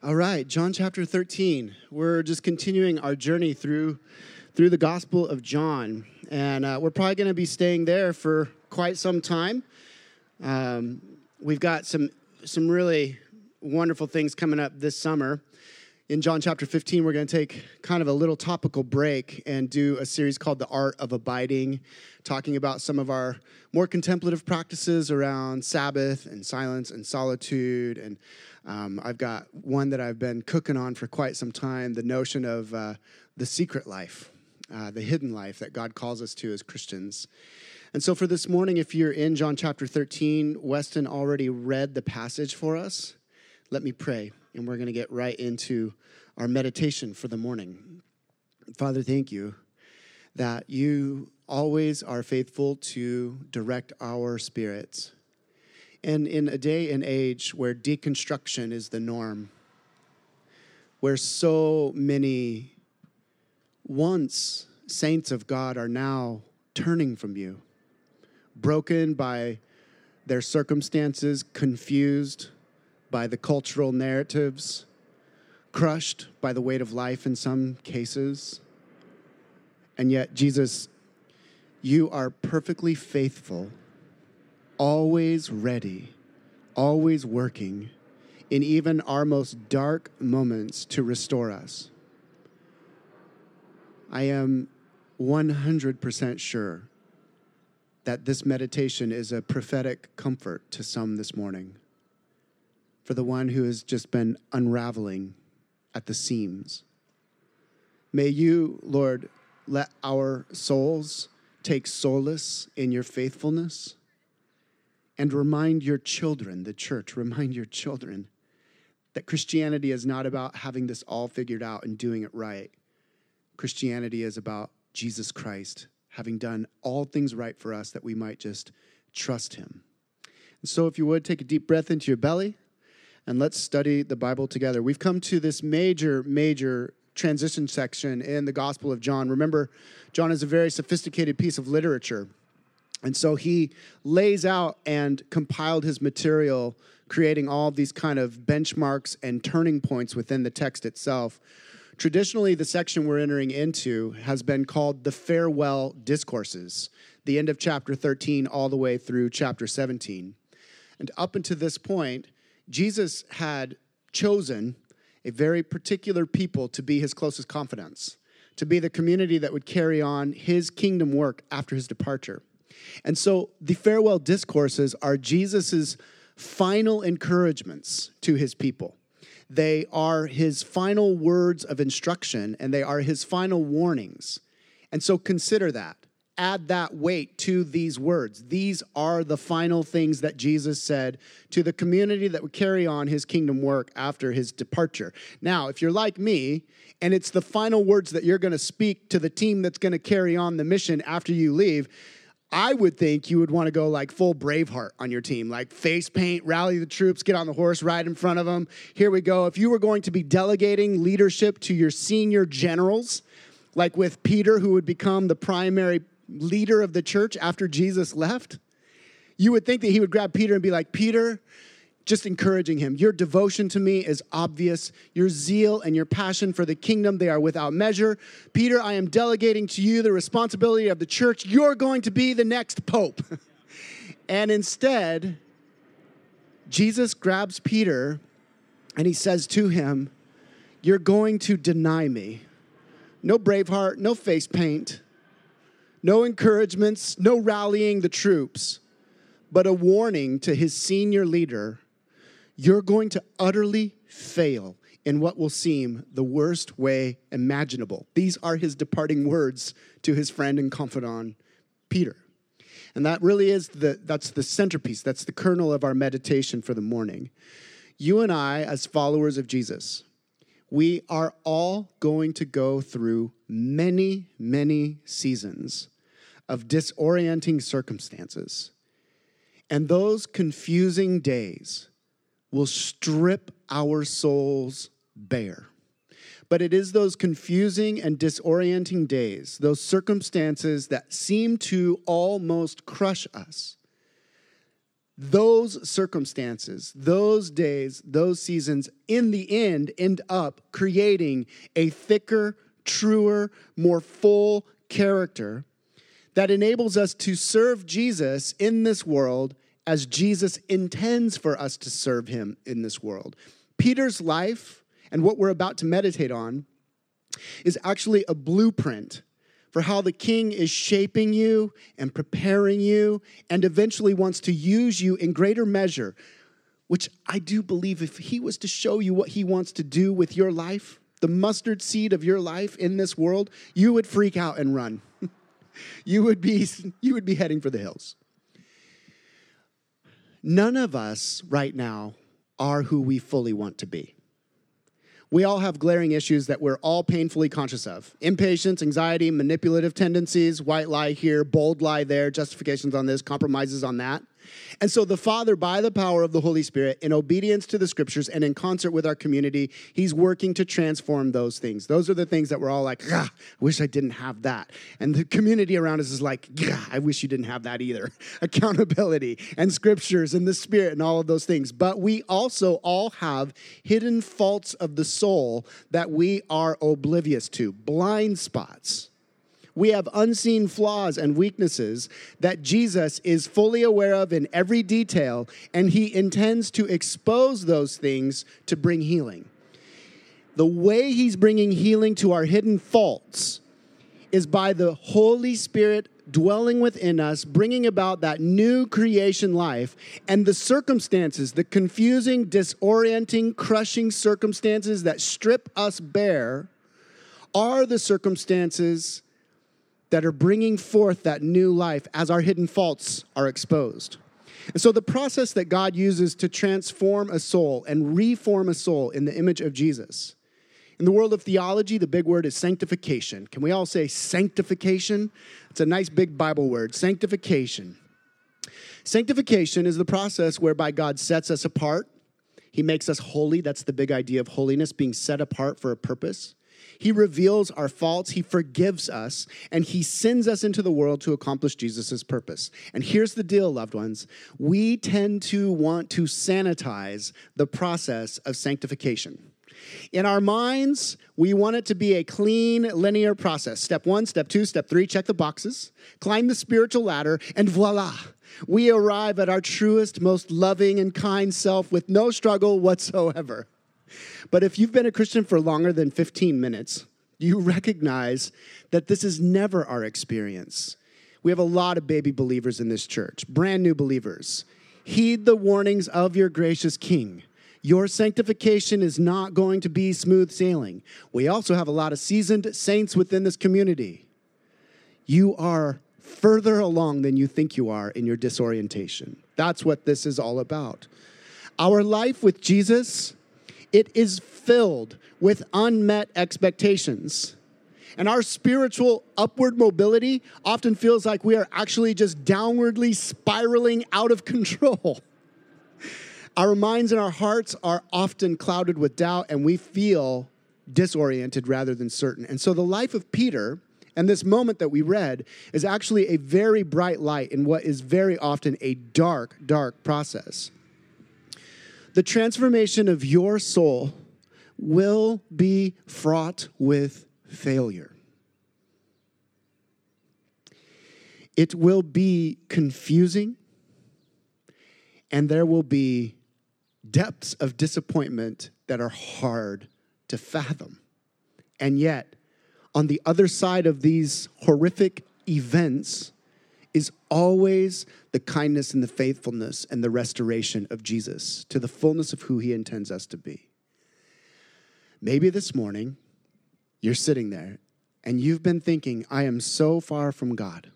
All right, John chapter 13. We're just continuing our journey through through the Gospel of John, and uh, we're probably going to be staying there for quite some time. Um, we've got some some really wonderful things coming up this summer. In John chapter 15, we're going to take kind of a little topical break and do a series called The Art of Abiding, talking about some of our more contemplative practices around Sabbath and silence and solitude. And um, I've got one that I've been cooking on for quite some time the notion of uh, the secret life, uh, the hidden life that God calls us to as Christians. And so for this morning, if you're in John chapter 13, Weston already read the passage for us. Let me pray and we're going to get right into our meditation for the morning. Father, thank you that you always are faithful to direct our spirits. And in a day and age where deconstruction is the norm, where so many once saints of God are now turning from you, broken by their circumstances, confused by the cultural narratives, crushed by the weight of life in some cases. And yet, Jesus, you are perfectly faithful, always ready, always working in even our most dark moments to restore us. I am 100% sure that this meditation is a prophetic comfort to some this morning for the one who has just been unraveling at the seams. May you, Lord, let our souls take solace in your faithfulness and remind your children, the church, remind your children that Christianity is not about having this all figured out and doing it right. Christianity is about Jesus Christ having done all things right for us that we might just trust him. And so, if you would, take a deep breath into your belly and let's study the Bible together. We've come to this major, major transition section in the Gospel of John. Remember, John is a very sophisticated piece of literature. And so he lays out and compiled his material, creating all these kind of benchmarks and turning points within the text itself. Traditionally, the section we're entering into has been called the farewell discourses, the end of chapter 13 all the way through chapter 17. And up until this point, Jesus had chosen a very particular people to be his closest confidants, to be the community that would carry on his kingdom work after his departure. And so the farewell discourses are Jesus's final encouragements to his people. They are his final words of instruction and they are his final warnings. And so consider that add that weight to these words. These are the final things that Jesus said to the community that would carry on his kingdom work after his departure. Now, if you're like me, and it's the final words that you're going to speak to the team that's going to carry on the mission after you leave, I would think you would want to go like full Braveheart on your team, like face paint, rally the troops, get on the horse, ride in front of them. Here we go. If you were going to be delegating leadership to your senior generals, like with Peter, who would become the primary leader of the church after Jesus left, you would think that he would grab Peter and be like, Peter, just encouraging him. Your devotion to me is obvious. Your zeal and your passion for the kingdom, they are without measure. Peter, I am delegating to you the responsibility of the church. You're going to be the next pope. and instead, Jesus grabs Peter and he says to him, You're going to deny me. No Braveheart, no face paint no encouragements, no rallying the troops, but a warning to his senior leader you're going to utterly fail in what will seem the worst way imaginable. These are his departing words to his friend and confidant, Peter. And that really is the that's the centerpiece, that's the kernel of our meditation for the morning. You and I as followers of Jesus, we are all going to go through many, many seasons of disorienting circumstances. And those confusing days will strip our souls bare. But it is those confusing and disorienting days, those circumstances that seem to almost crush us, those circumstances, those days, those seasons, in the end, end up creating a thicker, truer, more full character that enables us to serve Jesus in this world as Jesus intends for us to serve him in this world. Peter's life and what we're about to meditate on is actually a blueprint for how the king is shaping you and preparing you and eventually wants to use you in greater measure, which I do believe if he was to show you what he wants to do with your life, the mustard seed of your life in this world, you would freak out and run. you would be you would be heading for the hills. None of us right now are who we fully want to be. We all have glaring issues that we're all painfully conscious of impatience, anxiety, manipulative tendencies, white lie here, bold lie there, justifications on this, compromises on that. And so the Father, by the power of the Holy Spirit, in obedience to the scriptures and in concert with our community, He's working to transform those things. Those are the things that we're all like, I wish I didn't have that. And the community around us is like, I wish you didn't have that either. Accountability and scriptures and the Spirit and all of those things. But we also all have hidden faults of the soul that we are oblivious to, blind spots we have unseen flaws and weaknesses that Jesus is fully aware of in every detail, and he intends to expose those things to bring healing. The way he's bringing healing to our hidden faults is by the Holy Spirit dwelling within us, bringing about that new creation life, and the circumstances, the confusing, disorienting, crushing circumstances that strip us bare, are the circumstances that are bringing forth that new life as our hidden faults are exposed. And so, the process that God uses to transform a soul and reform a soul in the image of Jesus. In the world of theology, the big word is sanctification. Can we all say sanctification? It's a nice big Bible word, sanctification. Sanctification is the process whereby God sets us apart. He makes us holy. That's the big idea of holiness, being set apart for a purpose. He reveals our faults, He forgives us, and He sends us into the world to accomplish Jesus' purpose. And here's the deal, loved ones we tend to want to sanitize the process of sanctification. In our minds, we want it to be a clean, linear process. Step one, step two, step three, check the boxes, climb the spiritual ladder, and voila, we arrive at our truest, most loving, and kind self with no struggle whatsoever. But if you've been a Christian for longer than 15 minutes, you recognize that this is never our experience. We have a lot of baby believers in this church, brand new believers. Heed the warnings of your gracious King. Your sanctification is not going to be smooth sailing. We also have a lot of seasoned saints within this community. You are further along than you think you are in your disorientation. That's what this is all about. Our life with Jesus it is filled with unmet expectations. And our spiritual upward mobility often feels like we are actually just downwardly spiraling out of control. Our minds and our hearts are often clouded with doubt, and we feel disoriented rather than certain. And so, the life of Peter and this moment that we read is actually a very bright light in what is very often a dark, dark process. The transformation of your soul will be fraught with failure. It will be confusing, and there will be depths of disappointment that are hard to fathom. And yet, on the other side of these horrific events, is always the kindness and the faithfulness and the restoration of Jesus to the fullness of who he intends us to be. Maybe this morning you're sitting there and you've been thinking, I am so far from God.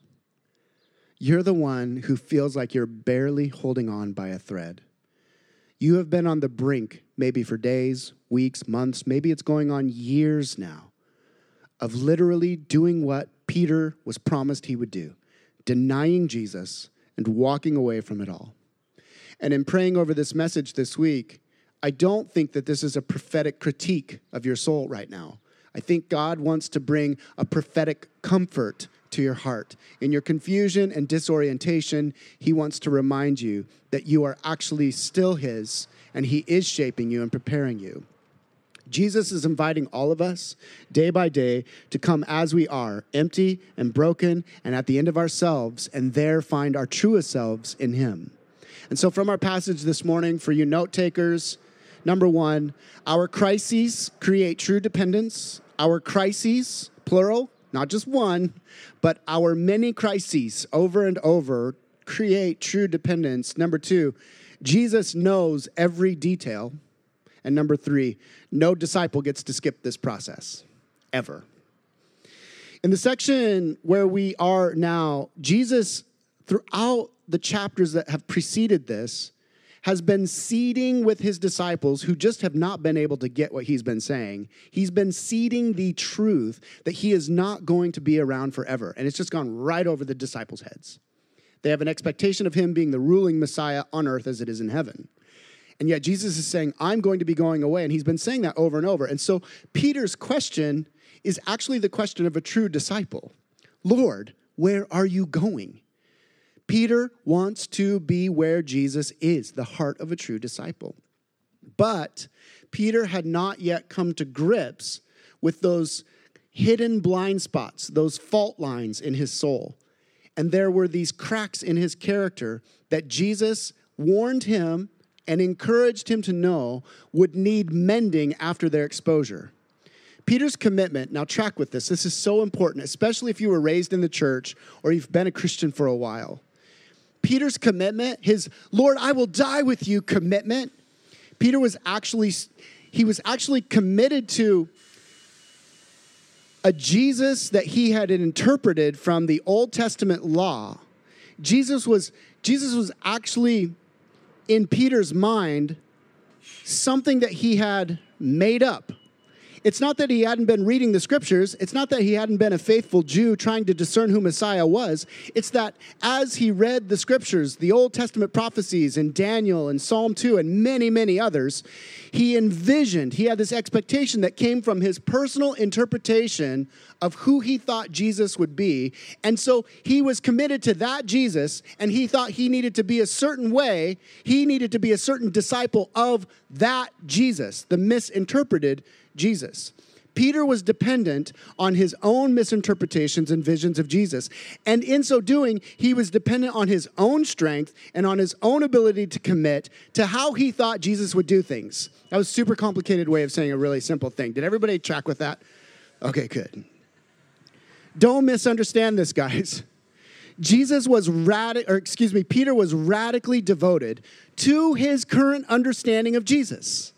You're the one who feels like you're barely holding on by a thread. You have been on the brink, maybe for days, weeks, months, maybe it's going on years now, of literally doing what Peter was promised he would do denying Jesus and walking away from it all. And in praying over this message this week, I don't think that this is a prophetic critique of your soul right now. I think God wants to bring a prophetic comfort to your heart. In your confusion and disorientation, He wants to remind you that you are actually still His and He is shaping you and preparing you. Jesus is inviting all of us day by day to come as we are, empty and broken, and at the end of ourselves, and there find our truest selves in Him. And so, from our passage this morning, for you note takers, number one, our crises create true dependence. Our crises, plural, not just one, but our many crises over and over create true dependence. Number two, Jesus knows every detail. And number three, no disciple gets to skip this process, ever. In the section where we are now, Jesus, throughout the chapters that have preceded this, has been seeding with his disciples who just have not been able to get what he's been saying. He's been seeding the truth that he is not going to be around forever. And it's just gone right over the disciples' heads. They have an expectation of him being the ruling Messiah on earth as it is in heaven. And yet Jesus is saying, I'm going to be going away. And he's been saying that over and over. And so Peter's question is actually the question of a true disciple Lord, where are you going? Peter wants to be where Jesus is, the heart of a true disciple. But Peter had not yet come to grips with those hidden blind spots, those fault lines in his soul. And there were these cracks in his character that Jesus warned him and encouraged him to know would need mending after their exposure. Peter's commitment, now track with this, this is so important, especially if you were raised in the church or you've been a Christian for a while. Peter's commitment, his Lord, I will die with you commitment, Peter was actually he was actually committed to a Jesus that he had interpreted from the Old Testament law. Jesus was Jesus was actually in Peter's mind something that he had made up it's not that he hadn't been reading the scriptures. It's not that he hadn't been a faithful Jew trying to discern who Messiah was. It's that as he read the scriptures, the Old Testament prophecies in Daniel and Psalm 2 and many, many others, he envisioned, he had this expectation that came from his personal interpretation of who he thought Jesus would be. And so he was committed to that Jesus, and he thought he needed to be a certain way. He needed to be a certain disciple of that Jesus, the misinterpreted Jesus. Peter was dependent on his own misinterpretations and visions of Jesus. And in so doing, he was dependent on his own strength and on his own ability to commit to how he thought Jesus would do things. That was a super complicated way of saying a really simple thing. Did everybody track with that? Okay, good. Don't misunderstand this, guys. Jesus was radical, or excuse me, Peter was radically devoted to his current understanding of Jesus.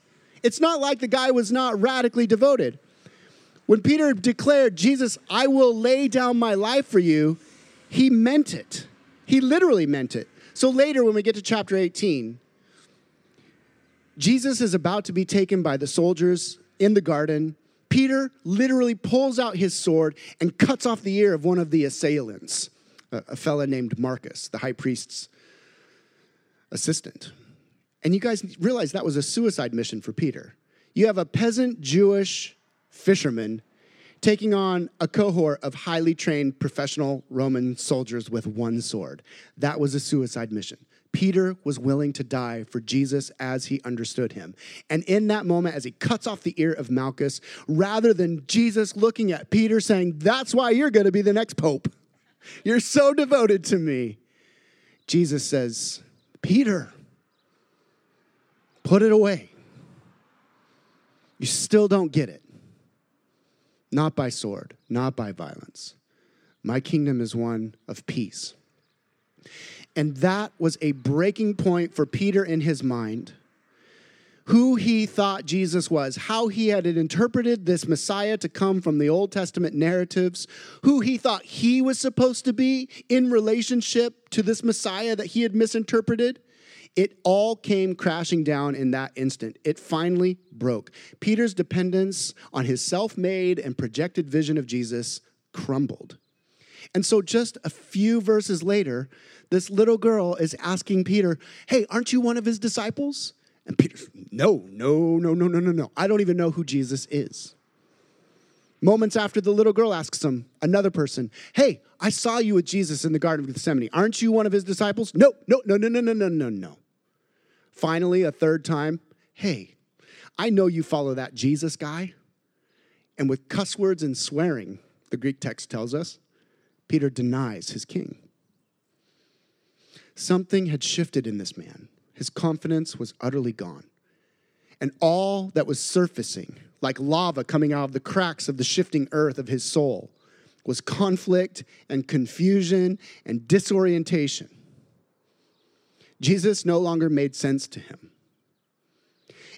It's not like the guy was not radically devoted. When Peter declared, Jesus, I will lay down my life for you, he meant it. He literally meant it. So later, when we get to chapter 18, Jesus is about to be taken by the soldiers in the garden. Peter literally pulls out his sword and cuts off the ear of one of the assailants, a, fella named Malchus, the high priest's assistant. And you guys realize that was a suicide mission for Peter. You have a peasant Jewish fisherman taking on a cohort of highly trained professional Roman soldiers with one sword. That was a suicide mission. Peter was willing to die for Jesus as he understood him. And in that moment, as he cuts off the ear of Malchus, rather than Jesus looking at Peter saying, That's why you're going to be the next pope, you're so devoted to me, Jesus says, Peter, Put it away. You still don't get it. Not by sword, not by violence. My kingdom is one of peace. And that was a breaking point for Peter in his mind. Who he thought Jesus was, how he had interpreted this Messiah to come from the Old Testament narratives, who he thought he was supposed to be in relationship to this Messiah that he had misinterpreted. It all came crashing down in that instant. It finally broke. Peter's dependence on his self made and projected vision of Jesus crumbled. And so, just a few verses later, this little girl is asking Peter, Hey, aren't you one of his disciples? And Peter, No, no, no, no, no, no, no. I don't even know who Jesus is. Moments after the little girl asks him, another person, Hey, I saw you with Jesus in the Garden of Gethsemane. Aren't you one of his disciples? No, no, no, no, no, no, no, no, no. Finally, a third time, Hey, I know you follow that Jesus guy. And with cuss words and swearing, the Greek text tells us, Peter denies his king. Something had shifted in this man. His confidence was utterly gone. And all that was surfacing, like lava coming out of the cracks of the shifting earth of his soul, was conflict and confusion and disorientation. Jesus no longer made sense to him.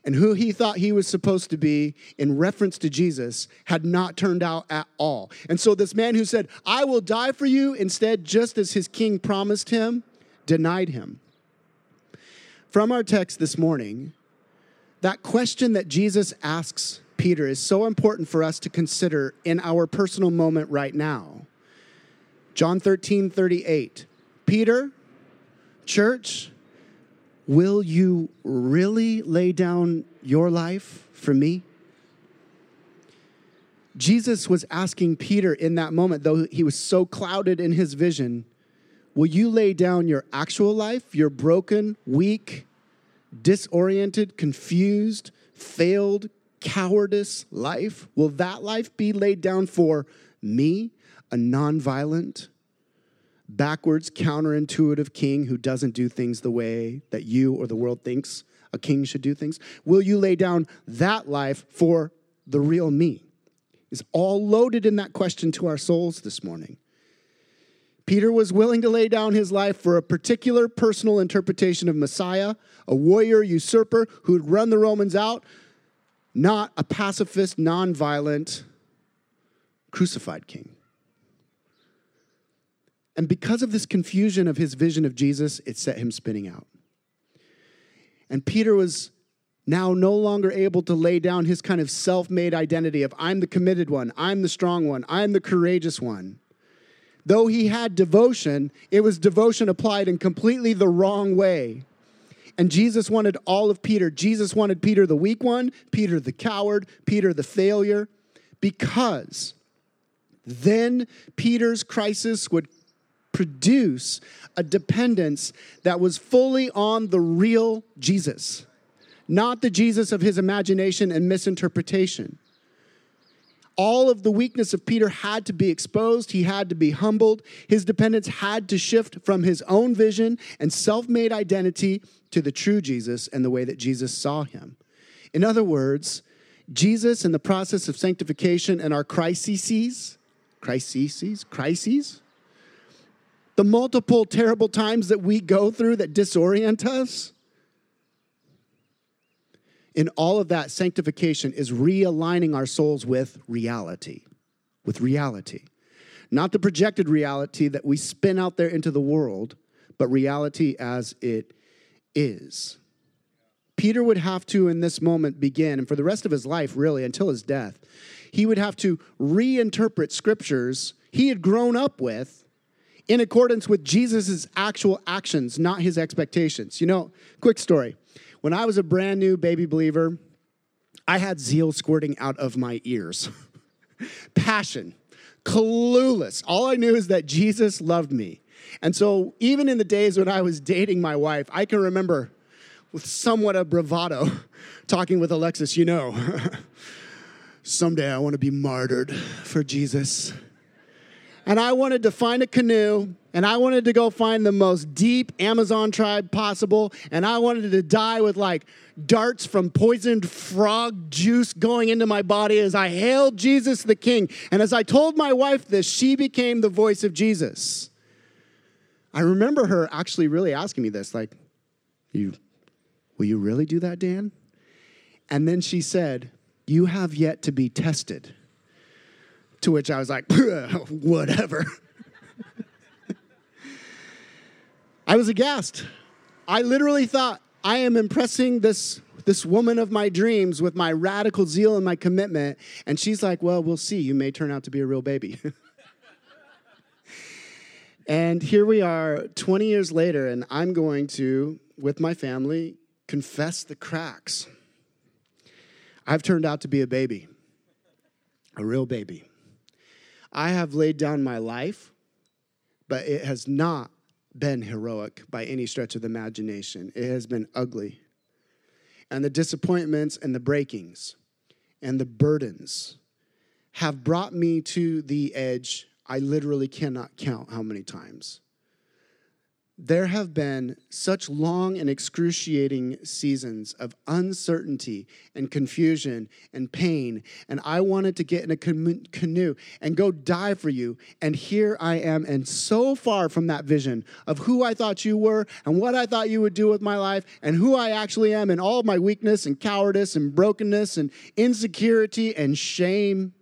And who he thought he was supposed to be in reference to Jesus had not turned out at all. And so, this man who said, I will die for you, instead, just as his king promised him, denied him. From our text this morning, that question that Jesus asks Peter is so important for us to consider in our personal moment right now. John 13, 38. Peter, church, will you really lay down your life for me? Jesus was asking Peter in that moment, though he was so clouded in his vision, Will you lay down your actual life, your broken, weak, disoriented, confused, failed, cowardice life? Will that life be laid down for me, a nonviolent, backwards, counterintuitive king who doesn't do things the way that you or the world thinks a king should do things? Will you lay down that life for the real me? Is all loaded in that question to our souls this morning. Peter was willing to lay down his life for a particular personal interpretation of Messiah, a warrior usurper who'd run the Romans out, not a pacifist, nonviolent, crucified king. And because of this confusion of his vision of Jesus, it set him spinning out. And Peter was now no longer able to lay down his kind of self made identity of I'm the committed one, I'm the strong one, I'm the courageous one. Though he had devotion, it was devotion applied in completely the wrong way. And Jesus wanted all of Peter. Jesus wanted Peter the weak one, Peter the coward, Peter the failure, because then Peter's crisis would produce a dependence that was fully on the real Jesus, not the Jesus of his imagination and misinterpretation all of the weakness of Peter had to be exposed. He had to be humbled. His dependence had to shift from his own vision and self made identity to the true Jesus and the way that Jesus saw him. In other words, Jesus in the process of sanctification and our crises, crises, crises, the multiple terrible times that we go through that disorient us, in all of that, sanctification is realigning our souls with reality, with reality. Not the projected reality that we spin out there into the world, but reality as it is. Peter would have to, in this moment, begin, and for the rest of his life, really, until his death, he would have to reinterpret scriptures he had grown up with in accordance with Jesus' actual actions, not his expectations. You know, quick story. When I was a brand new baby believer, I had zeal squirting out of my ears. Passion, clueless. All I knew is that Jesus loved me. And so, even in the days when I was dating my wife, I can remember with somewhat of bravado talking with Alexis, you know, someday I want to be martyred for Jesus and I wanted to find a canoe and I wanted to go find the most deep Amazon tribe possible. And I wanted to die with like darts from poisoned frog juice going into my body as I hailed Jesus the King. And as I told my wife this, she became the voice of Jesus. I remember her actually really asking me this, like, you, will you really do that, Dan? And then she said, You have yet to be tested. To which I was like, whatever. I was aghast. I literally thought, I am impressing this, this woman of my dreams with my radical zeal and my commitment. And she's like, well, we'll see. You may turn out to be a real baby. and here we are 20 years later, and I'm going to, with my family, confess the cracks. I've turned out to be a baby. a real baby. I have laid down my life, but it has not been heroic by any stretch of the imagination. It has been ugly. And the disappointments and the breakings and the burdens have brought me to the edge. I literally cannot count how many times there have been such long and excruciating seasons of uncertainty and confusion and pain. And I wanted to get in a canoe and go die for you. And here I am, and so far from that vision of who I thought you were and what I thought you would do with my life and who I actually am and all of my weakness and cowardice and brokenness and insecurity and shame.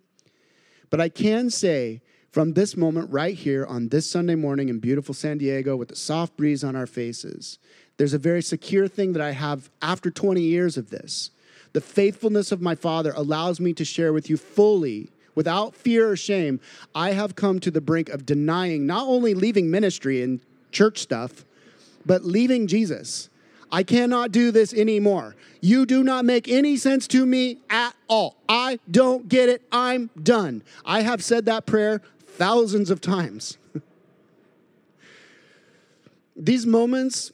But I can say from this moment right here on this Sunday morning in beautiful San Diego with the soft breeze on our faces, there's a very secure thing that I have after 20 years of this. The faithfulness of my Father allows me to share with you fully, without fear or shame. I have come to the brink of denying not only leaving ministry and church stuff, but leaving Jesus. I cannot do this anymore. You do not make any sense to me at all. I don't get it. I'm done. I have said that prayer thousands of times. These moments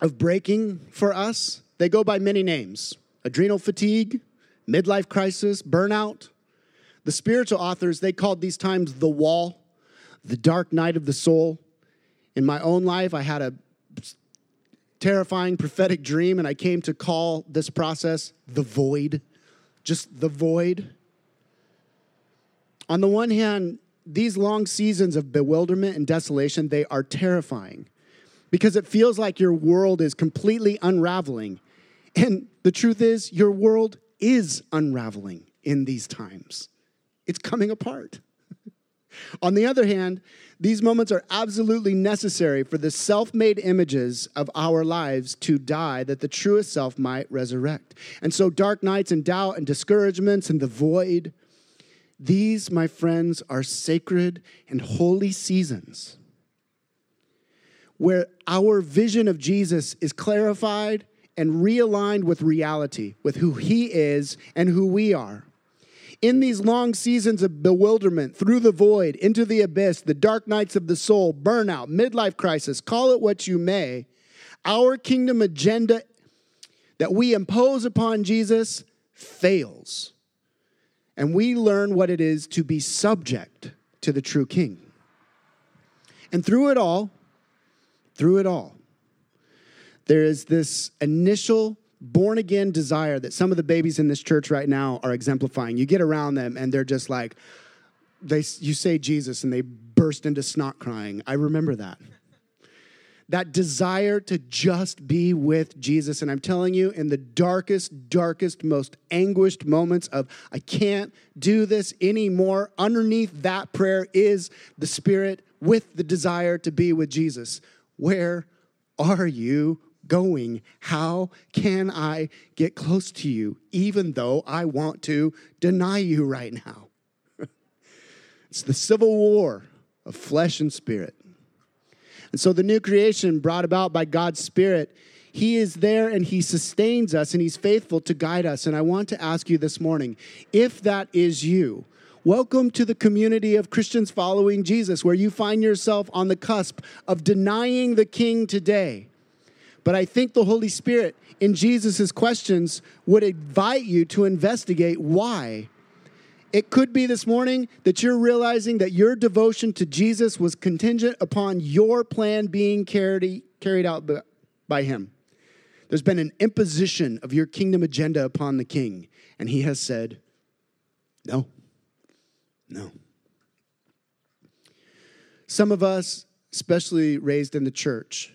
of breaking for us, they go by many names adrenal fatigue, midlife crisis, burnout. The spiritual authors, they called these times the wall, the dark night of the soul. In my own life, I had a terrifying prophetic dream, and I came to call this process the void, just the void. On the one hand, these long seasons of bewilderment and desolation, they are terrifying because it feels like your world is completely unraveling. And the truth is, your world is unraveling in these times. It's coming apart. On the other hand, these moments are absolutely necessary for the self made images of our lives to die that the truest self might resurrect. And so, dark nights and doubt and discouragements and the void these, my friends, are sacred and holy seasons where our vision of Jesus is clarified and realigned with reality, with who he is and who we are. In these long seasons of bewilderment, through the void, into the abyss, the dark nights of the soul, burnout, midlife crisis, call it what you may, our kingdom agenda that we impose upon Jesus fails and we learn what it is to be subject to the true king. And through it all, through it all, there is this initial born again desire that some of the babies in this church right now are exemplifying. You get around them and they're just like, they, you say Jesus and they burst into snot crying. I remember that that desire to just be with Jesus. And I'm telling you, in the darkest, darkest, most anguished moments of, I can't do this anymore, underneath that prayer is the Spirit with the desire to be with Jesus. Where are you going? How can I get close to you, even though I want to deny you right now? it's the civil war of flesh and spirit. And so the new creation brought about by God's Spirit, He is there and He sustains us and He's faithful to guide us. And I want to ask you this morning if that is you, Welcome to the community of Christians following Jesus, where you find yourself on the cusp of denying the King today. But I think the Holy Spirit, in Jesus' questions, would invite you to investigate why it could be this morning that you're realizing that your devotion to Jesus was contingent upon your plan being carried, carried out by Him. There's been an imposition of your kingdom agenda upon the king, and he has said, No, no. Some of us, especially raised in the church,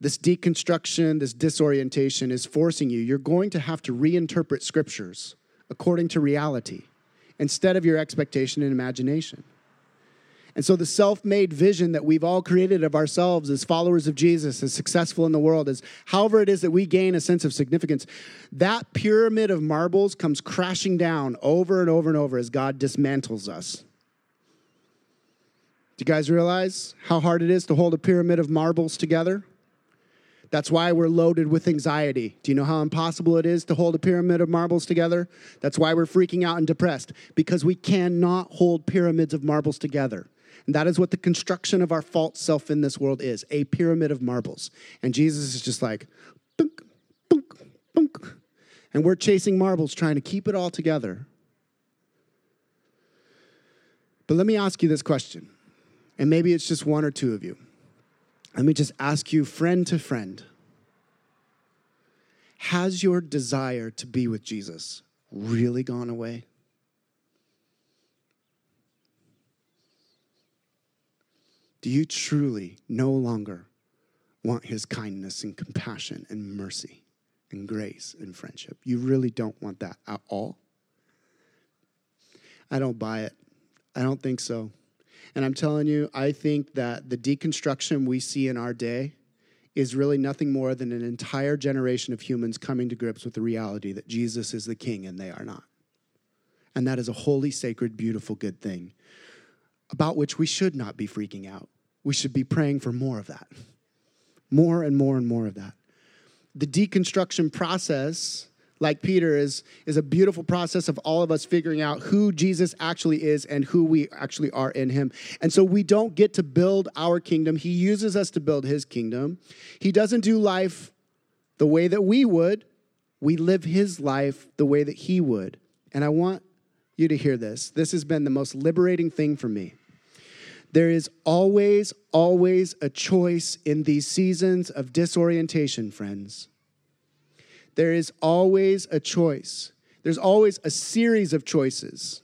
this deconstruction, this disorientation is forcing you. You're going to have to reinterpret scriptures according to reality instead of your expectation and imagination. And so, the self made vision that we've all created of ourselves as followers of Jesus, as successful in the world, as however it is that we gain a sense of significance, that pyramid of marbles comes crashing down over and over and over as God dismantles us. Do you guys realize how hard it is to hold a pyramid of marbles together? That's why we're loaded with anxiety. Do you know how impossible it is to hold a pyramid of marbles together? That's why we're freaking out and depressed, because we cannot hold pyramids of marbles together. And that is what the construction of our false self in this world is a pyramid of marbles. And Jesus is just like, bunk, bunk, bunk. And we're chasing marbles, trying to keep it all together. But let me ask you this question, and maybe it's just one or two of you. Let me just ask you, friend to friend, has your desire to be with Jesus really gone away? Do you truly no longer want his kindness and compassion and mercy and grace and friendship? You really don't want that at all? I don't buy it. I don't think so. And I'm telling you, I think that the deconstruction we see in our day is really nothing more than an entire generation of humans coming to grips with the reality that Jesus is the king and they are not. And that is a holy, sacred, beautiful, good thing about which we should not be freaking out we should be praying for more of that. More and more and more of that. The deconstruction process, like Peter, is, is a beautiful process of all of us figuring out who Jesus actually is and who we actually are in him. And so we don't get to build our kingdom. He uses us to build his kingdom. He doesn't do life the way that we would, we live his life the way that he would. And I want you to hear this. This has been the most liberating thing for me. There is always, always a choice in these seasons of disorientation, friends. There is always a choice. There's always a series of choices.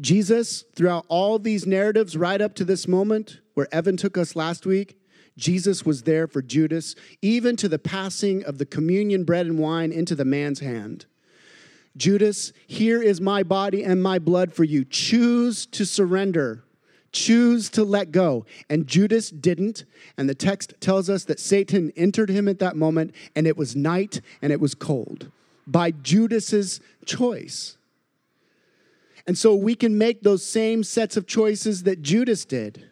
Jesus, throughout all these narratives, right up to this moment where Evan took us last week, Jesus was there for Judas, even to the passing of the communion bread and wine into the man's hand. Judas, here is my body and my blood for you. Choose to surrender choose to let go. And Judas didn't. And the text tells us that Satan entered him at that moment, and it was night and it was cold by Judas's choice. And so we can make those same sets of choices that Judas did.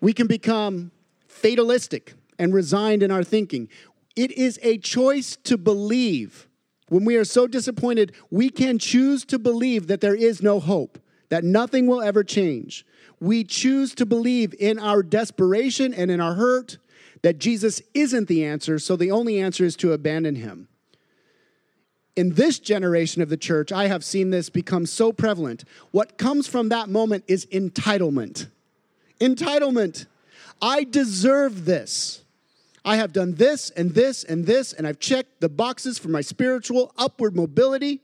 We can become fatalistic and resigned in our thinking. It is a choice to believe. When we are so disappointed, we can choose to believe that there is no hope that nothing will ever change. We choose to believe in our desperation and in our hurt that Jesus isn't the answer, so the only answer is to abandon him. In this generation of the church, I have seen this become so prevalent. What comes from that moment is entitlement. Entitlement. I deserve this. I have done this and this and this, and I've checked the boxes for my spiritual upward mobility,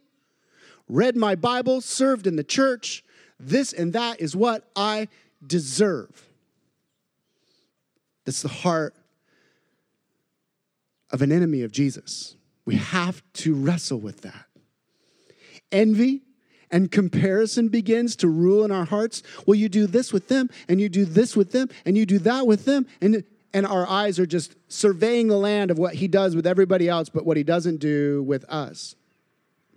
read my Bible, served in the church, this and that is what I deserve. That's the heart of an enemy of Jesus. We have to wrestle with that. Envy and comparison begins to rule in our hearts. Well, you do this with them, and you do this with them, and you do that with them, and, and our eyes are just surveying the land of what he does with everybody else, but what he doesn't do with us.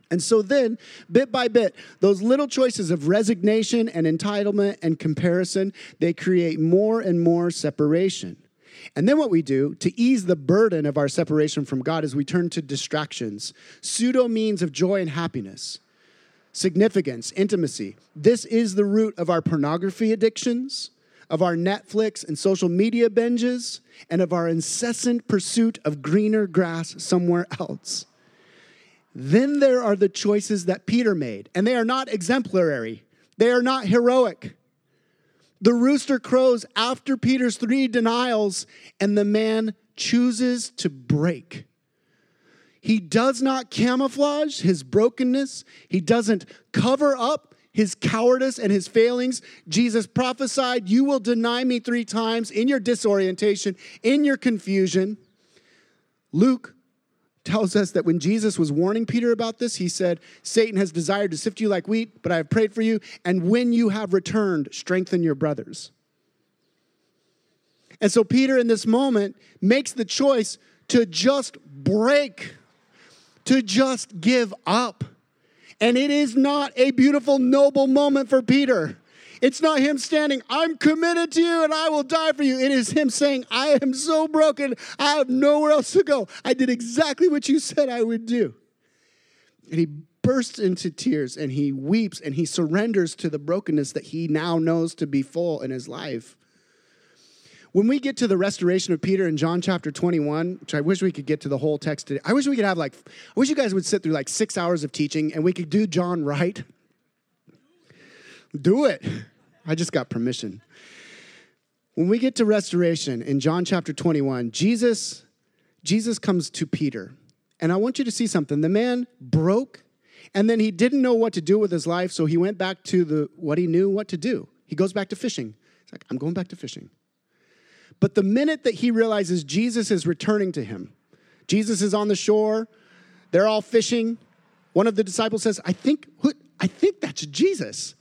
And so then, bit by bit, those little choices of resignation and entitlement and comparison, they create more and more separation. And then what we do to ease the burden of our separation from God is we turn to distractions, pseudo means of joy and happiness, significance, intimacy. This is the root of our pornography addictions, of our Netflix and social media binges, and of our incessant pursuit of greener grass somewhere else. Then there are the choices that Peter made, and they are not exemplary, they are not heroic. The rooster crows after Peter's three denials, and the man chooses to break. He does not camouflage his brokenness, he doesn't cover up his cowardice and his failings. Jesus prophesied, You will deny me three times in your disorientation, in your confusion. Luke tells us that when Jesus was warning Peter about this, he said, Satan has desired to sift you like wheat, but I have prayed for you. And when you have returned, strengthen your brothers. And so Peter, in this moment, makes the choice to just break, to just give up. And it is not a beautiful, noble moment for Peter. It's not him standing, I'm committed to you and I will die for you. It is him saying, I am so broken, I have nowhere else to go. I did exactly what you said I would do. And he bursts into tears and he weeps and he surrenders to the brokenness that he now knows to be full in his life. When we get to the restoration of Peter in John chapter 21, which I wish we could get to the whole text today, I wish we could have like, I wish you guys would sit through like six hours of teaching and we could do John right. Do it. I just got permission. When we get to restoration in John chapter 21, Jesus Jesus comes to Peter. And I want you to see something. The man broke and then he didn't know what to do with his life, so he went back to the what he knew what to do. He goes back to fishing. He's like, I'm going back to fishing. But the minute that he realizes Jesus is returning to him, Jesus is on the shore, they're all fishing. One of the disciples says, I think, I think that's Jesus.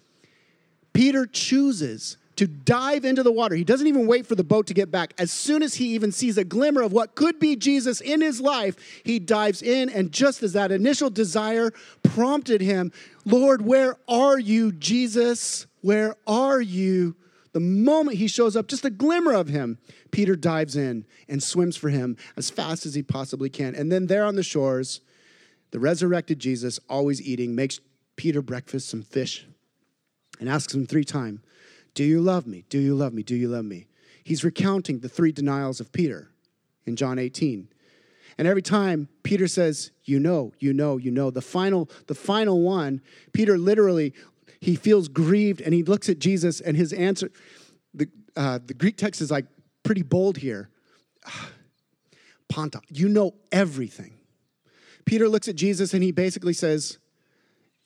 Peter chooses to dive into the water. He doesn't even wait for the boat to get back. As soon as he even sees a glimmer of what could be Jesus in his life, he dives in. And just as that initial desire prompted him, Lord, where are you, Jesus? Where are you? The moment he shows up, just a glimmer of him, Peter dives in and swims for him as fast as he possibly can. And then there on the shores, the resurrected Jesus, always eating, makes Peter breakfast, some fish and asks him three times, Do you love me? Do you love me? Do you love me? He's recounting the three denials of Peter in John 18. And every time Peter says, You know, you know, you know, the final, the final one, Peter literally, he feels grieved and he looks at Jesus and his answer, the, uh, the Greek text is like pretty bold here. Panta, you know everything. Peter looks at Jesus and he basically says,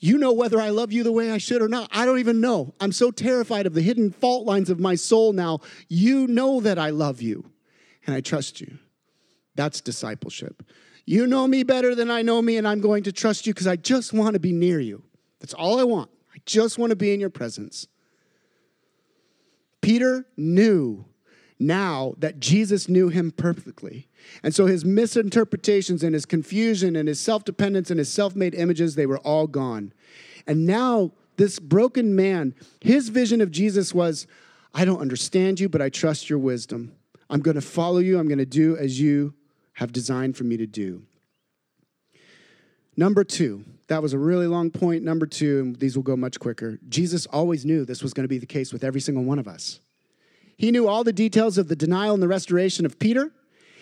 you know whether I love you the way I should or not. I don't even know. I'm so terrified of the hidden fault lines of my soul now. You know that I love you and I trust you. That's discipleship. You know me better than I know me, and I'm going to trust you because I just want to be near you. That's all I want. I just want to be in your presence. Peter knew now that Jesus knew him perfectly. And so his misinterpretations and his confusion and his self dependence and his self made images, they were all gone. And now, this broken man, his vision of Jesus was I don't understand you, but I trust your wisdom. I'm going to follow you. I'm going to do as you have designed for me to do. Number two, that was a really long point. Number two, and these will go much quicker. Jesus always knew this was going to be the case with every single one of us. He knew all the details of the denial and the restoration of Peter.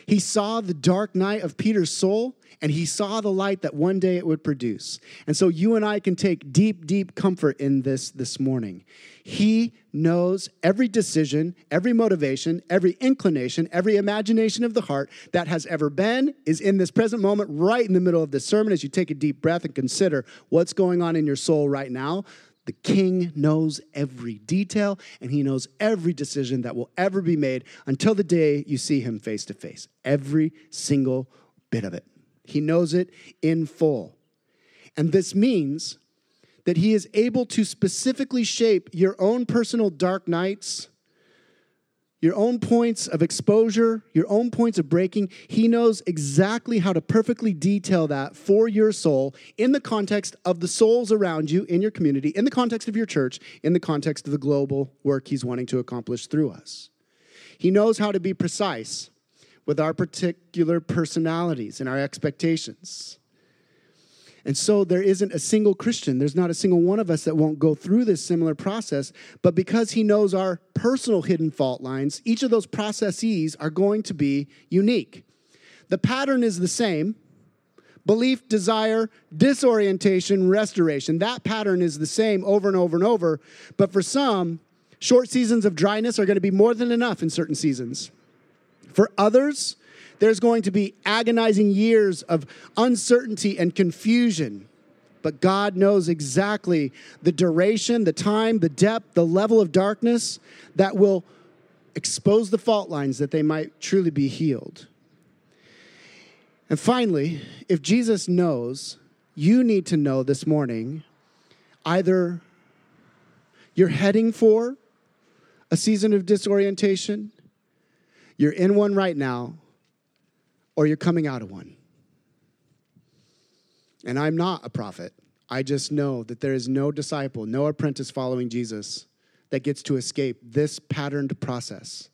He saw the dark night of Peter's soul, and he saw the light that one day it would produce. And so you and I can take deep, deep comfort in this this morning. He knows every decision, every motivation, every inclination, every imagination of the heart that has ever been, is in this present moment, right in the middle of this sermon, as you take a deep breath and consider what's going on in your soul right now. The king knows every detail and he knows every decision that will ever be made until the day you see him face to face. Every single bit of it. He knows it in full. And this means that he is able to specifically shape your own personal dark nights your own points of exposure, your own points of breaking. He knows exactly how to perfectly detail that for your soul in the context of the souls around you, in your community, in the context of your church, in the context of the global work He's wanting to accomplish through us. He knows how to be precise with our particular personalities and our expectations. And so there isn't a single Christian, there's not a single one of us that won't go through this similar process. But because he knows our personal hidden fault lines, each of those processes are going to be unique. The pattern is the same belief, desire, disorientation, restoration. That pattern is the same over and over and over. But for some, short seasons of dryness are going to be more than enough in certain seasons. For others, there's going to be agonizing years of uncertainty and confusion. But God knows exactly the duration, the time, the depth, the level of darkness that will expose the fault lines that they might truly be healed. And finally, if Jesus knows, you need to know this morning either you're heading for a season of disorientation, you're in one right now, or you're coming out of one. And I'm not a prophet. I just know that there is no disciple, no apprentice following Jesus that gets to escape this patterned process.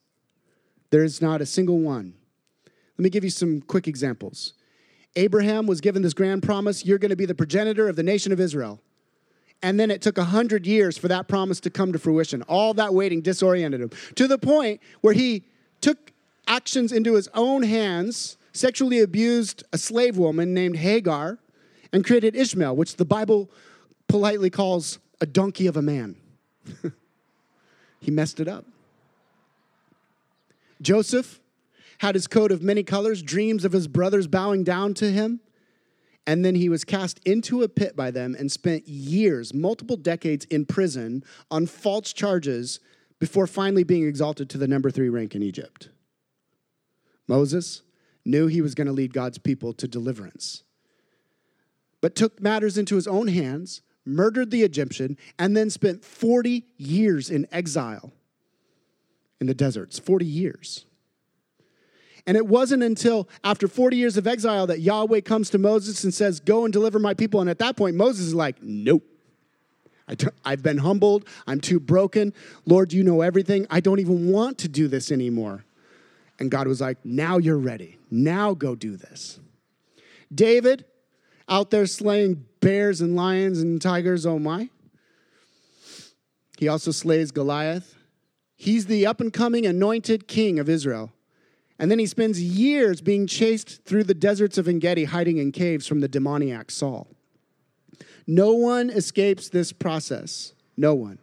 There is not a single one. Let me give you some quick examples. Abraham was given this grand promise you're going to be the progenitor of the nation of Israel. And then it took 100 years for that promise to come to fruition. All that waiting disoriented him to the point where he took actions into his own hands, sexually abused a slave woman named Hagar, and created Ishmael, which the Bible politely calls a donkey of a man. he messed it up. Joseph had his coat of many colors, dreams of his brothers bowing down to him. And then he was cast into a pit by them and spent years, multiple decades in prison on false charges before finally being exalted to the number three rank in Egypt. Moses knew he was going to lead God's people to deliverance, but took matters into his own hands, murdered the Egyptian, and then spent 40 years in exile in the deserts. 40 years. And it wasn't until after 40 years of exile that Yahweh comes to Moses and says, Go and deliver my people. And at that point, Moses is like, Nope. I t- I've been humbled. I'm too broken. Lord, you know everything. I don't even want to do this anymore. And God was like, Now you're ready. Now go do this. David, out there slaying bears and lions and tigers, oh my. He also slays Goliath. He's the up and coming anointed king of Israel. And then he spends years being chased through the deserts of Engedi, hiding in caves from the demoniac Saul. No one escapes this process. No one.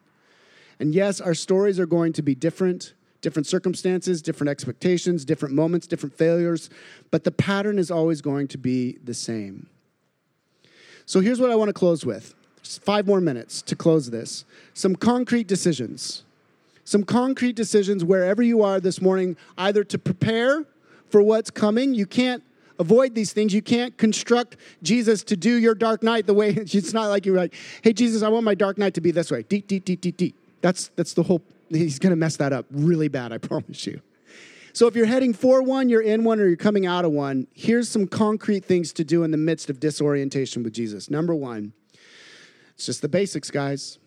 And yes, our stories are going to be different, different circumstances, different expectations, different moments, different failures, but the pattern is always going to be the same. So here's what I want to close with. Just five more minutes to close this. Some concrete decisions some concrete decisions wherever you are this morning, either to prepare for what's coming. You can't avoid these things. You can't construct Jesus to do your dark night the way it's not like you're like, hey, Jesus, I want my dark night to be this way. Deep, deep, deep, deep, deep. That's, that's the whole, he's going to mess that up really bad, I promise you. So if you're heading for one, you're in one, or you're coming out of one, here's some concrete things to do in the midst of disorientation with Jesus. Number one, it's just the basics, guys.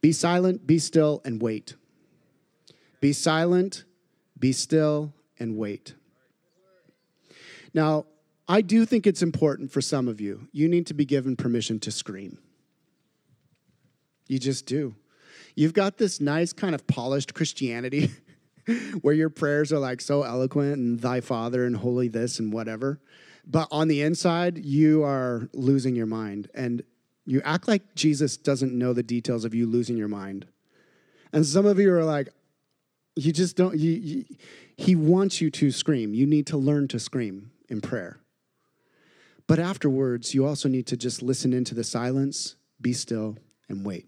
Be silent, be still, and wait. Be silent, be still, and wait. Now, I do think it's important for some of you. You need to be given permission to scream. You just do. You've got this nice kind of polished Christianity where your prayers are like so eloquent and thy father and holy this and whatever. But on the inside, you are losing your mind. And you act like Jesus doesn't know the details of you losing your mind. And some of you are like, you just don't, you, you, he wants you to scream. You need to learn to scream in prayer. But afterwards, you also need to just listen into the silence, be still, and wait.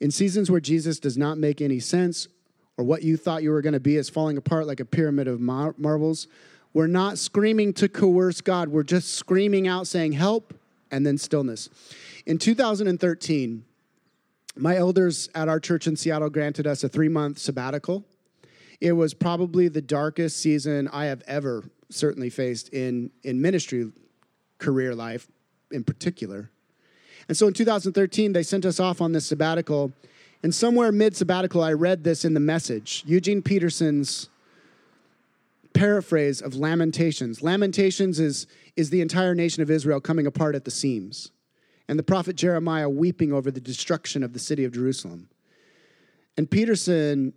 In seasons where Jesus does not make any sense, or what you thought you were going to be is falling apart like a pyramid of mar- marbles, we're not screaming to coerce God. We're just screaming out, saying, Help, and then stillness. In 2013, my elders at our church in Seattle granted us a three month sabbatical. It was probably the darkest season I have ever certainly faced in, in ministry career life in particular. And so in 2013, they sent us off on this sabbatical. And somewhere mid sabbatical, I read this in the message Eugene Peterson's paraphrase of Lamentations. Lamentations is, is the entire nation of Israel coming apart at the seams and the prophet Jeremiah weeping over the destruction of the city of Jerusalem. And Peterson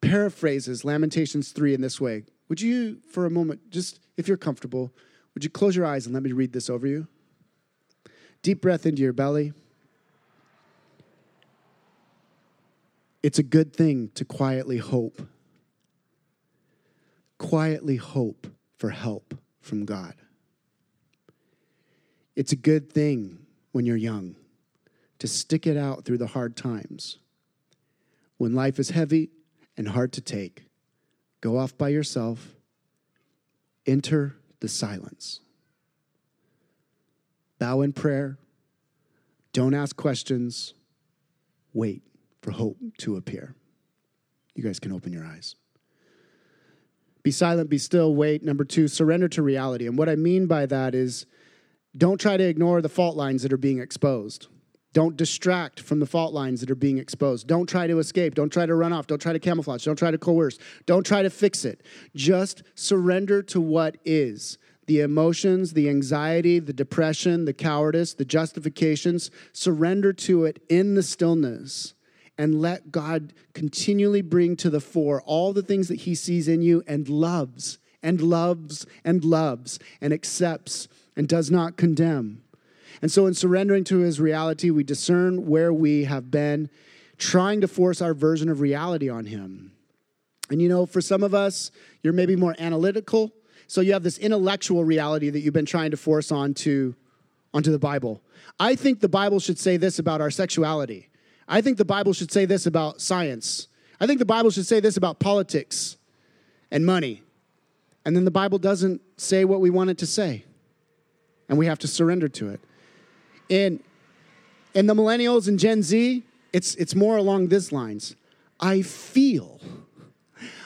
paraphrases Lamentations 3 in this way. Would you, for a moment, just if you're comfortable, would you close your eyes and let me read this over you? Deep breath into your belly. It's a good thing to quietly hope. Quietly hope for help from God. It's a good thing when you're young, to stick it out through the hard times. When life is heavy and hard to take, go off by yourself, enter the silence. Bow in prayer, don't ask questions, wait for hope to appear. You guys can open your eyes. Be silent, be still, wait. Number two, surrender to reality. And what I mean by that is, don't try to ignore the fault lines that are being exposed. Don't distract from the fault lines that are being exposed. Don't try to escape. Don't try to run off. Don't try to camouflage. Don't try to coerce. Don't try to fix it. Just surrender to what is the emotions, the anxiety, the depression, the cowardice, the justifications. Surrender to it in the stillness and let God continually bring to the fore all the things that He sees in you and loves and loves and loves and accepts and does not condemn. And so, in surrendering to his reality, we discern where we have been trying to force our version of reality on him. And you know, for some of us, you're maybe more analytical. So you have this intellectual reality that you've been trying to force onto, onto the Bible. I think the Bible should say this about our sexuality. I think the Bible should say this about science. I think the Bible should say this about politics and money. And then the Bible doesn't say what we want it to say. And we have to surrender to it. In, in the millennials and Gen Z, it's, it's more along these lines. I feel,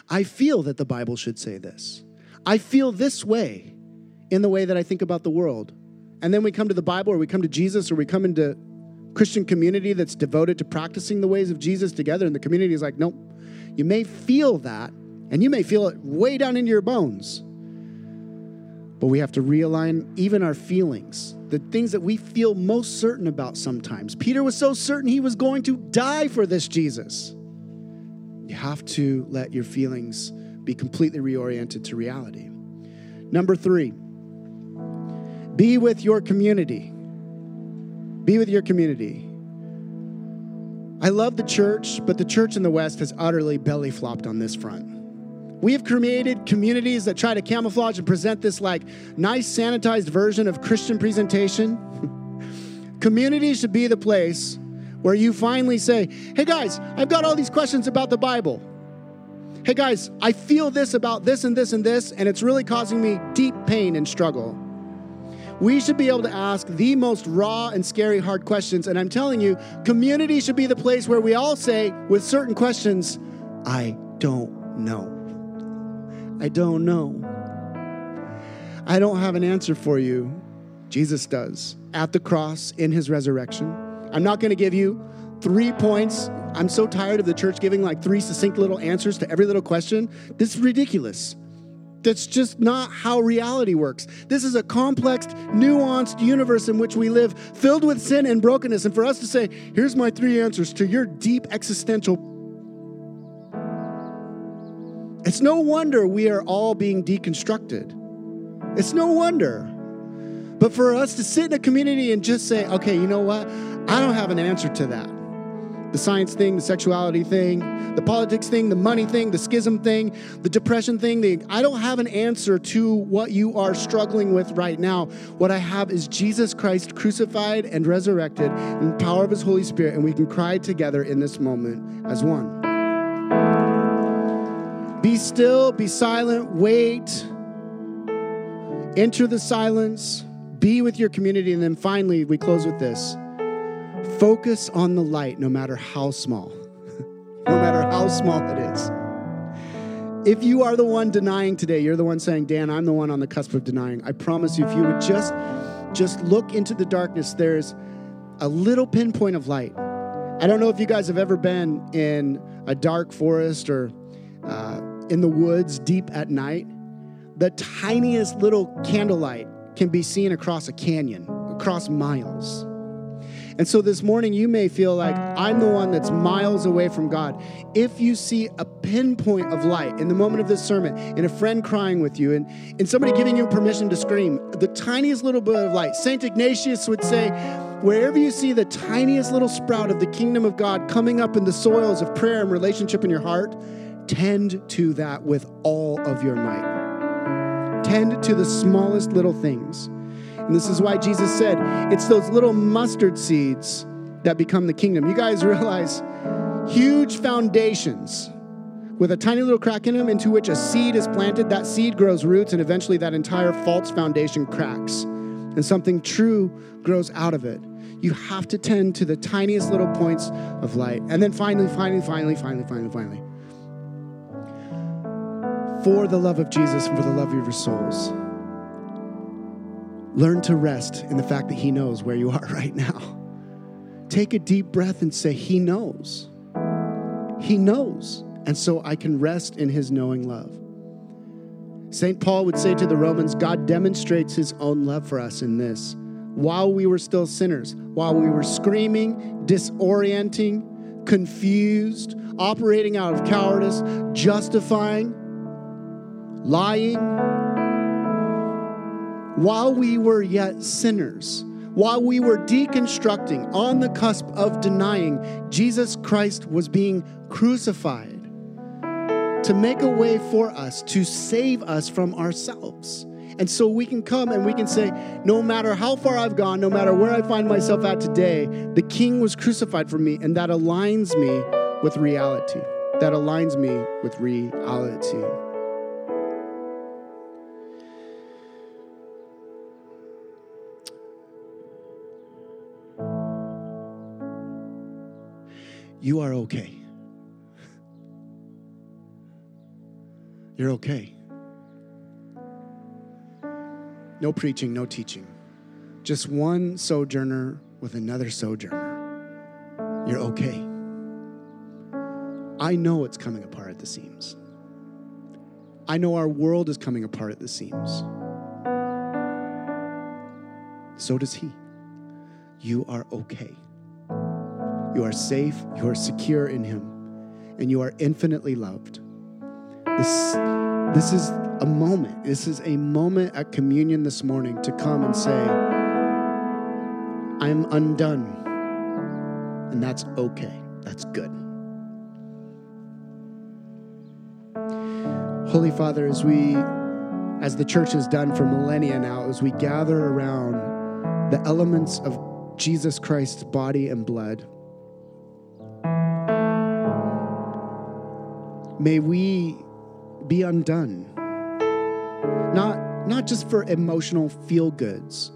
I feel that the Bible should say this. I feel this way in the way that I think about the world. And then we come to the Bible or we come to Jesus or we come into Christian community that's devoted to practicing the ways of Jesus together. And the community is like, nope, you may feel that and you may feel it way down into your bones. But we have to realign even our feelings, the things that we feel most certain about sometimes. Peter was so certain he was going to die for this Jesus. You have to let your feelings be completely reoriented to reality. Number three, be with your community. Be with your community. I love the church, but the church in the West has utterly belly flopped on this front. We have created communities that try to camouflage and present this like nice sanitized version of Christian presentation. Communities should be the place where you finally say, Hey guys, I've got all these questions about the Bible. Hey guys, I feel this about this and this and this, and it's really causing me deep pain and struggle. We should be able to ask the most raw and scary hard questions. And I'm telling you, community should be the place where we all say, with certain questions, I don't know. I don't know. I don't have an answer for you. Jesus does at the cross in his resurrection. I'm not going to give you three points. I'm so tired of the church giving like three succinct little answers to every little question. This is ridiculous. That's just not how reality works. This is a complex, nuanced universe in which we live, filled with sin and brokenness. And for us to say, here's my three answers to your deep existential it's no wonder we are all being deconstructed. It's no wonder. But for us to sit in a community and just say, okay, you know what? I don't have an answer to that. The science thing, the sexuality thing, the politics thing, the money thing, the schism thing, the depression thing, the, I don't have an answer to what you are struggling with right now. What I have is Jesus Christ crucified and resurrected in the power of his Holy Spirit, and we can cry together in this moment as one. Be still, be silent, wait, enter the silence, be with your community, and then finally, we close with this focus on the light, no matter how small, no matter how small it is. If you are the one denying today, you're the one saying, Dan, I'm the one on the cusp of denying. I promise you, if you would just just look into the darkness, there's a little pinpoint of light. I don't know if you guys have ever been in a dark forest or uh, in the woods deep at night, the tiniest little candlelight can be seen across a canyon, across miles. And so this morning, you may feel like I'm the one that's miles away from God. If you see a pinpoint of light in the moment of this sermon, in a friend crying with you, and in somebody giving you permission to scream, the tiniest little bit of light, St. Ignatius would say, wherever you see the tiniest little sprout of the kingdom of God coming up in the soils of prayer and relationship in your heart, Tend to that with all of your might. Tend to the smallest little things. And this is why Jesus said, it's those little mustard seeds that become the kingdom. You guys realize huge foundations with a tiny little crack in them into which a seed is planted, that seed grows roots, and eventually that entire false foundation cracks. And something true grows out of it. You have to tend to the tiniest little points of light. And then finally, finally, finally, finally, finally, finally for the love of Jesus for the love of your souls. Learn to rest in the fact that He knows where you are right now. take a deep breath and say, He knows. He knows. And so I can rest in His knowing love. St. Paul would say to the Romans, God demonstrates His own love for us in this. While we were still sinners, while we were screaming, disorienting, confused, operating out of cowardice, justifying, lying, while we were yet sinners, while we were deconstructing, on the cusp of denying, Jesus Christ was being crucified to make a way for us, to save us from ourselves. And so we can come and we can say, no matter how far I've gone, no matter where I find myself at today, the King was crucified for me, and that aligns me with reality. That aligns me with reality. You are okay. You're okay. No preaching, no teaching. Just one sojourner with another sojourner. You're okay. I know it's coming apart at the seams. I know our world is coming apart at the seams. So does he. You are okay. You are safe, you are secure in him, and you are infinitely loved. This, this is a moment. This is a moment at communion this morning to come and say, I'm undone. And that's okay. That's good. Holy Father, as we, as the church has done for millennia now, as we gather around the elements of Jesus Christ's body and blood, may we be undone. Not, not just for emotional feel goods,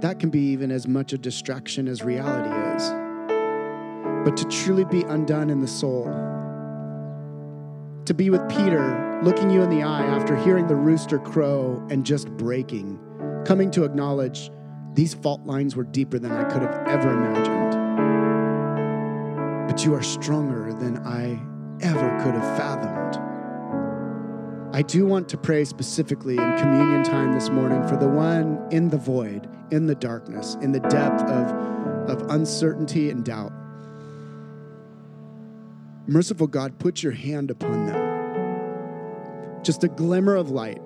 that can be even as much a distraction as reality is, but to truly be undone in the soul. To be with Peter, looking you in the eye after hearing the rooster crow and just breaking, coming to acknowledge these fault lines were deeper than I could have ever imagined. But you are stronger than I ever could have fathomed. I do want to pray specifically in communion time this morning for the one in the void, in the darkness, in the depth of, of uncertainty and doubt. Merciful God, put your hand upon them. Just a glimmer of light,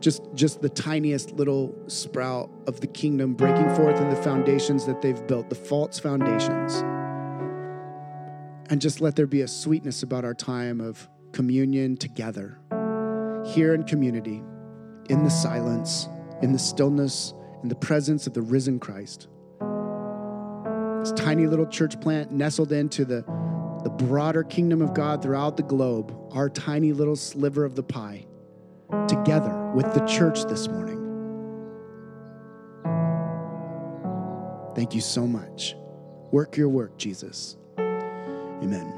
just, just the tiniest little sprout of the kingdom breaking forth in the foundations that they've built, the false foundations and just let there be a sweetness about our time of communion together, here in community, in the silence, in the stillness, in the presence of the risen Christ. This tiny little church plant nestled into the, the broader kingdom of God throughout the globe, our tiny little sliver of the pie, together with the church this morning. Thank you so much. Work your work, Jesus. Amen.